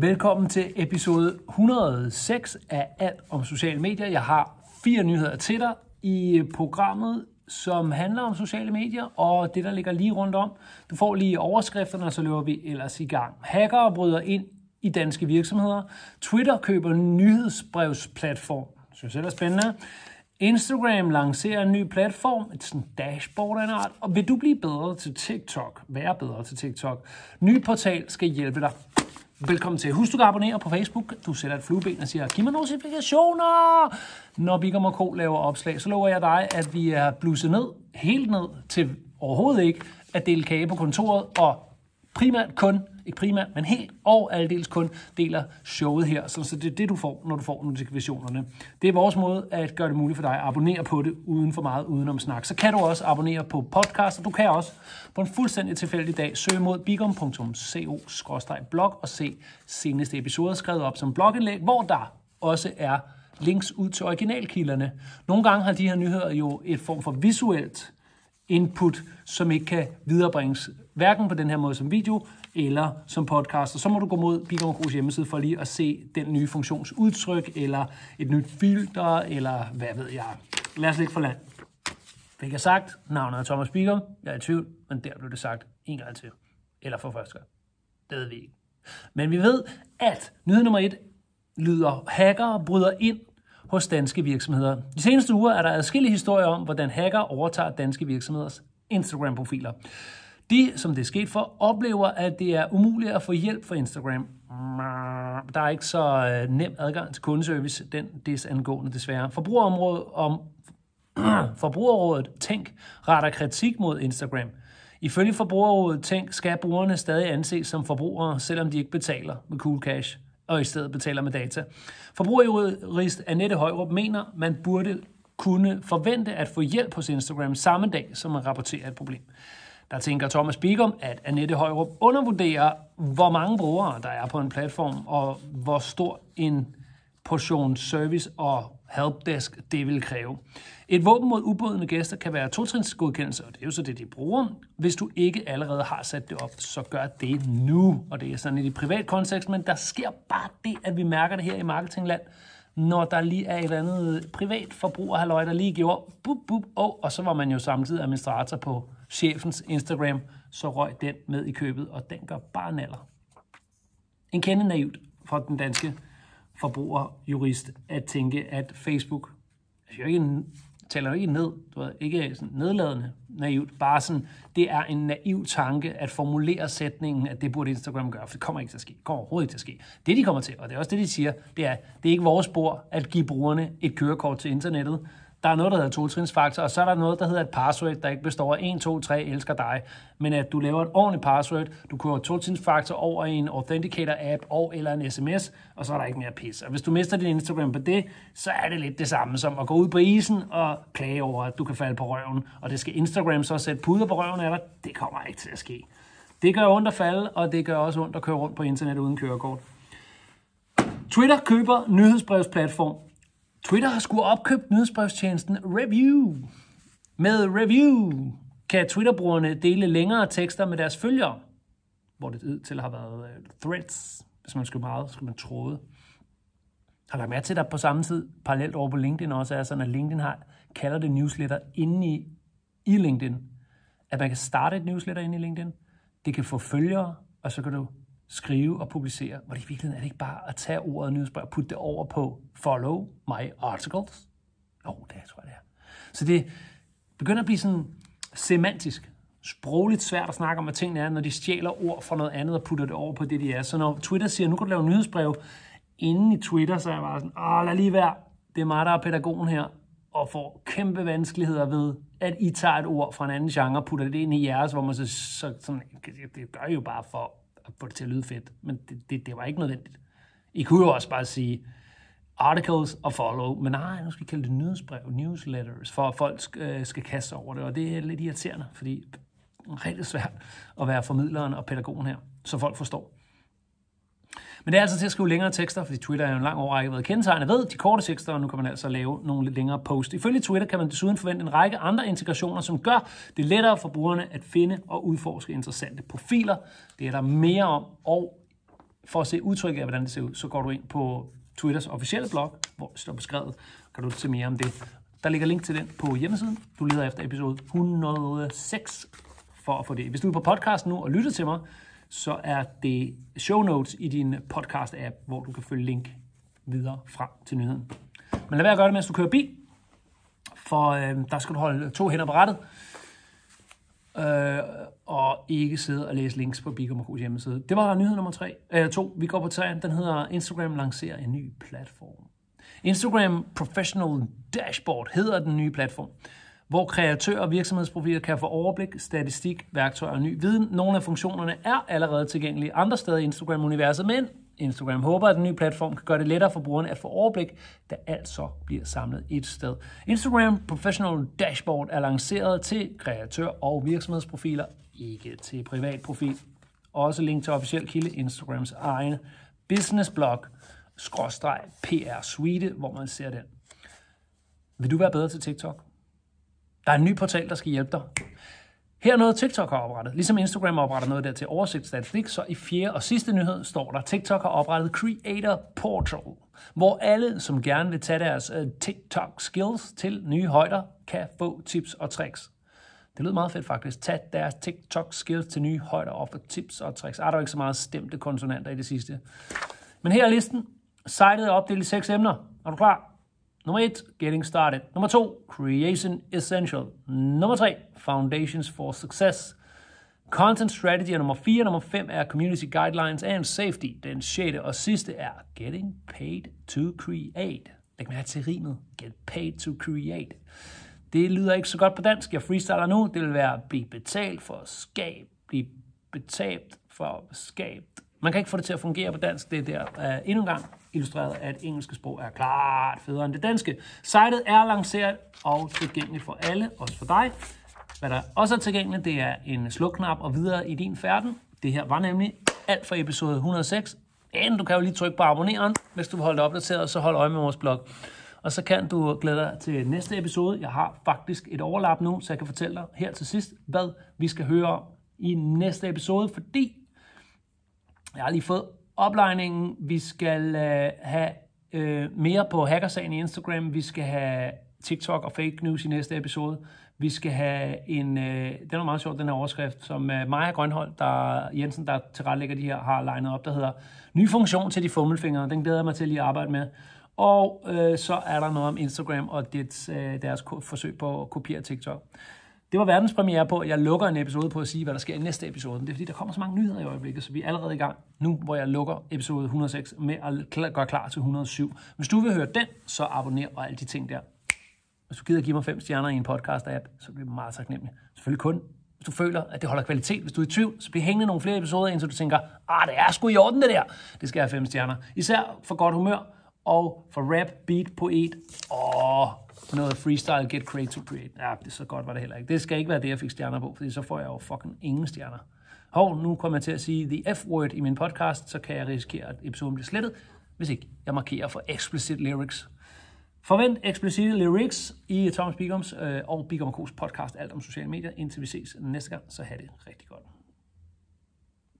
Velkommen til episode 106 af Alt om sociale medier. Jeg har fire nyheder til dig i øh, programmet, som handler om sociale medier og det, der ligger lige rundt om. Du får lige overskrifterne, og så løber vi ellers i gang. Hackere bryder ind i danske virksomheder. Twitter køber nyhedsbrevsplatform. Det synes jeg er spændende. Instagram lancerer en ny platform, et sådan dashboard af en art. Og vil du blive bedre til TikTok, være bedre til TikTok, ny portal skal hjælpe dig. Velkommen til. Husk, du kan abonnere på Facebook. Du sætter et flueben og siger, giv mig notifikationer. Når Bigger og K laver opslag, så lover jeg dig, at vi er blusset ned, helt ned til overhovedet ikke at dele kage på kontoret, og primært kun ikke primært, men helt og aldeles kun deler showet her. Så, det er det, du får, når du får notifikationerne. Det er vores måde at gøre det muligt for dig at abonnere på det uden for meget udenom snak. Så kan du også abonnere på podcast, og du kan også på en fuldstændig tilfældig dag søge mod bigom.co-blog og se seneste episoder skrevet op som blogindlæg, hvor der også er links ud til originalkilderne. Nogle gange har de her nyheder jo et form for visuelt input, som ikke kan viderebringes hverken på den her måde som video, eller som podcast. Og så må du gå mod Bigum Gros hjemmeside for lige at se den nye funktionsudtryk, eller et nyt filter, eller hvad ved jeg. Lad os ikke for land. Fik jeg sagt, navnet er Thomas Bigum. Jeg er i tvivl, men der blev det sagt en gang til. Eller for første gang. Det ved vi ikke. Men vi ved, at nyhed nummer et lyder, hacker bryder ind hos danske virksomheder. De seneste uger er der adskillige historier om, hvordan hacker overtager danske virksomheders Instagram-profiler. De, som det er sket for, oplever, at det er umuligt at få hjælp fra Instagram. Der er ikke så øh, nem adgang til kundeservice, den desangående desværre. Forbrugerområdet om Forbrugerrådet Tænk retter kritik mod Instagram. Ifølge Forbrugerrådet Tænk skal brugerne stadig anses som forbrugere, selvom de ikke betaler med cool cash og i stedet betaler med data. Forbrugerjurist Annette Højrup mener, man burde kunne forvente at få hjælp hos Instagram samme dag, som man rapporterer et problem. Der tænker Thomas Bigum, at Annette Højrup undervurderer, hvor mange brugere der er på en platform, og hvor stor en portion service og helpdesk det vil kræve. Et våben mod ubådende gæster kan være totrinsgodkendelse, og det er jo så det, de bruger. Hvis du ikke allerede har sat det op, så gør det nu. Og det er sådan i det privat kontekst, men der sker bare det, at vi mærker det her i marketingland, når der lige er et andet privat forbrugerhalløj, der lige gjorde bup, bup, oh, og så var man jo samtidig administrator på chefens Instagram, så røg den med i købet, og den gør bare naller. En kende naivt for den danske forbrugerjurist at tænke, at Facebook, altså jeg ikke, taler jo ikke ned, du ved, ikke sådan nedladende naivt, bare sådan, det er en naiv tanke at formulere sætningen, at det burde Instagram gøre, for det kommer ikke til at ske. Det kommer overhovedet ikke til at ske. Det, de kommer til, og det er også det, de siger, det er, det er ikke vores spor at give brugerne et kørekort til internettet. Der er noget, der hedder totrinsfaktor, og så er der noget, der hedder et password, der ikke består af 1, 2, 3, elsker dig, men at du laver et ordentligt password, du kører totrinsfaktor over en Authenticator-app og eller en sms, og så er der ikke mere pis. Og hvis du mister din Instagram på det, så er det lidt det samme som at gå ud på isen og klage over, at du kan falde på røven, og det skal Instagram så sætte puder på røven af dig. Det kommer ikke til at ske. Det gør ondt at falde, og det gør også ondt at køre rundt på internet uden kørekort. Twitter køber nyhedsbrevsplatform Twitter har skulle opkøbt nyhedsbrevstjenesten Review. Med Review kan Twitter-brugerne dele længere tekster med deres følgere, hvor det til har været øh, threads, hvis man skal meget, skal man tråde. Har lagt mærke til, at der på samme tid, parallelt over på LinkedIn også er sådan, at LinkedIn har, kalder det newsletter inde i, i LinkedIn. At man kan starte et newsletter inde i LinkedIn. Det kan få følgere, og så kan du skrive og publicere, hvor det i virkeligheden er det ikke bare at tage ordet nyhedsbrev og putte det over på follow my articles? Jo, oh, det tror jeg, det er. Så det begynder at blive sådan semantisk, sprogligt svært at snakke om, hvad tingene er, når de stjæler ord fra noget andet og putter det over på det, de er. Så når Twitter siger, nu kan du lave nyhedsbrev inden i Twitter, så er jeg bare sådan, åh, lad lige være. Det er mig, der er pædagogen her, og får kæmpe vanskeligheder ved, at I tager et ord fra en anden genre og putter det ind i jeres, hvor man så, så sådan, det gør jo bare for at få det til at lyde fedt, men det, det, det var ikke nødvendigt. I kunne jo også bare sige articles og follow, men nej, nu skal vi kalde det nyhedsbrev, newsletters, for at folk øh, skal kaste over det, og det er lidt irriterende, fordi det er rigtig svært at være formidleren og pædagogen her, så folk forstår. Men det er altså til at skrive længere tekster, fordi Twitter er jo en lang årrække været kendetegnet ved de korte tekster, og nu kan man altså lave nogle lidt længere post. Ifølge Twitter kan man desuden forvente en række andre integrationer, som gør det lettere for brugerne at finde og udforske interessante profiler. Det er der mere om, og for at se udtrykket af, hvordan det ser ud, så går du ind på Twitters officielle blog, hvor det står beskrevet. Kan du se mere om det. Der ligger link til den på hjemmesiden. Du leder efter episode 106 for at få det. Hvis du er på podcast nu og lytter til mig, så er det show notes i din podcast-app, hvor du kan følge link videre frem til nyheden. Men lad være at gøre det, mens du kører bil, for øh, der skal du holde to hænder på rettet, øh, og ikke sidde og læse links på Big hjemmeside. Det var nyhed nummer tre. Øh, to. Vi går på træen. Den hedder Instagram lancerer en ny platform. Instagram Professional Dashboard hedder den nye platform, hvor kreatører og virksomhedsprofiler kan få overblik, statistik, værktøjer og ny viden. Nogle af funktionerne er allerede tilgængelige andre steder i Instagram-universet, men Instagram håber, at den nye platform kan gøre det lettere for brugerne at få overblik, da alt så bliver samlet et sted. Instagram Professional Dashboard er lanceret til kreatør- og virksomhedsprofiler, ikke til privatprofil. Også link til officiel kilde Instagrams egen business blog, skråstreg PR Suite, hvor man ser den. Vil du være bedre til TikTok? Der er en ny portal, der skal hjælpe dig. Her er noget, TikTok har oprettet. Ligesom Instagram har oprettet noget der til oversigtsstatistik, så i fjerde og sidste nyhed står der, TikTok har oprettet Creator Portal, hvor alle, som gerne vil tage deres øh, TikTok skills til nye højder, kan få tips og tricks. Det lyder meget fedt faktisk. Tag deres TikTok skills til nye højder og få tips og tricks. Er der ikke så meget stemte konsonanter i det sidste. Men her er listen. Sitet er opdelt i seks emner. Er du klar? Nummer 1, Getting Started. Nummer 2, Creation Essential. Nummer 3, Foundations for Success. Content Strategy er nummer 4. Nummer 5 er Community Guidelines and Safety. Den 6. og sidste er Getting Paid to Create. Læg mærke til rimet. Get paid to create. Det lyder ikke så godt på dansk. Jeg freestyler nu. Det vil være blive betalt for at skabe. Blive betalt for at skabe. Man kan ikke få det til at fungere på dansk. Det er der uh, endnu en gang illustreret, at engelske sprog er klart federe end det danske. Sitet er lanceret og tilgængeligt for alle, også for dig. Hvad der også er tilgængeligt, det er en slukknap og videre i din færden. Det her var nemlig alt for episode 106. Men du kan jo lige trykke på abonneren, hvis du vil holde dig opdateret, så hold øje med vores blog. Og så kan du glæde dig til næste episode. Jeg har faktisk et overlap nu, så jeg kan fortælle dig her til sidst, hvad vi skal høre om i næste episode, fordi jeg har lige fået oplejningen. Vi skal øh, have øh, mere på hackersagen i Instagram. Vi skal have TikTok og fake news i næste episode. Vi skal have en, øh, den er meget sjov, den her overskrift, som øh, Maja Grønhold, der, Jensen, der tilrettelægger de her, har legnet op, der hedder Ny funktion til de fummelfingre. Den glæder jeg mig til lige at arbejde med. Og øh, så er der noget om Instagram og dets, øh, deres forsøg på at kopiere TikTok. Det var verdenspremiere på, at jeg lukker en episode på at sige, hvad der sker i næste episode. Det er fordi, der kommer så mange nyheder i øjeblikket, så vi er allerede i gang nu, hvor jeg lukker episode 106 med at gøre klar til 107. Hvis du vil høre den, så abonner og alle de ting der. Hvis du gider give mig fem stjerner i en podcast-app, så bliver det meget taknemmelig. Selvfølgelig kun, hvis du føler, at det holder kvalitet. Hvis du er i tvivl, så bliver hængende nogle flere episoder, indtil du tænker, ah, det er sgu i orden det der. Det skal have fem stjerner. Især for godt humør, og for rap, beat, poet og noget freestyle, get create to create. Ja, det så godt var det heller ikke. Det skal ikke være det, jeg fik stjerner på, fordi så får jeg jo fucking ingen stjerner. Hov, nu kommer jeg til at sige the F-word i min podcast, så kan jeg risikere, at episoden bliver slettet, hvis ikke jeg markerer for explicit lyrics. Forvent explicit lyrics i Thomas Bigums øh, og Bigum K's podcast, alt om sociale medier, indtil vi ses næste gang, så have det rigtig godt.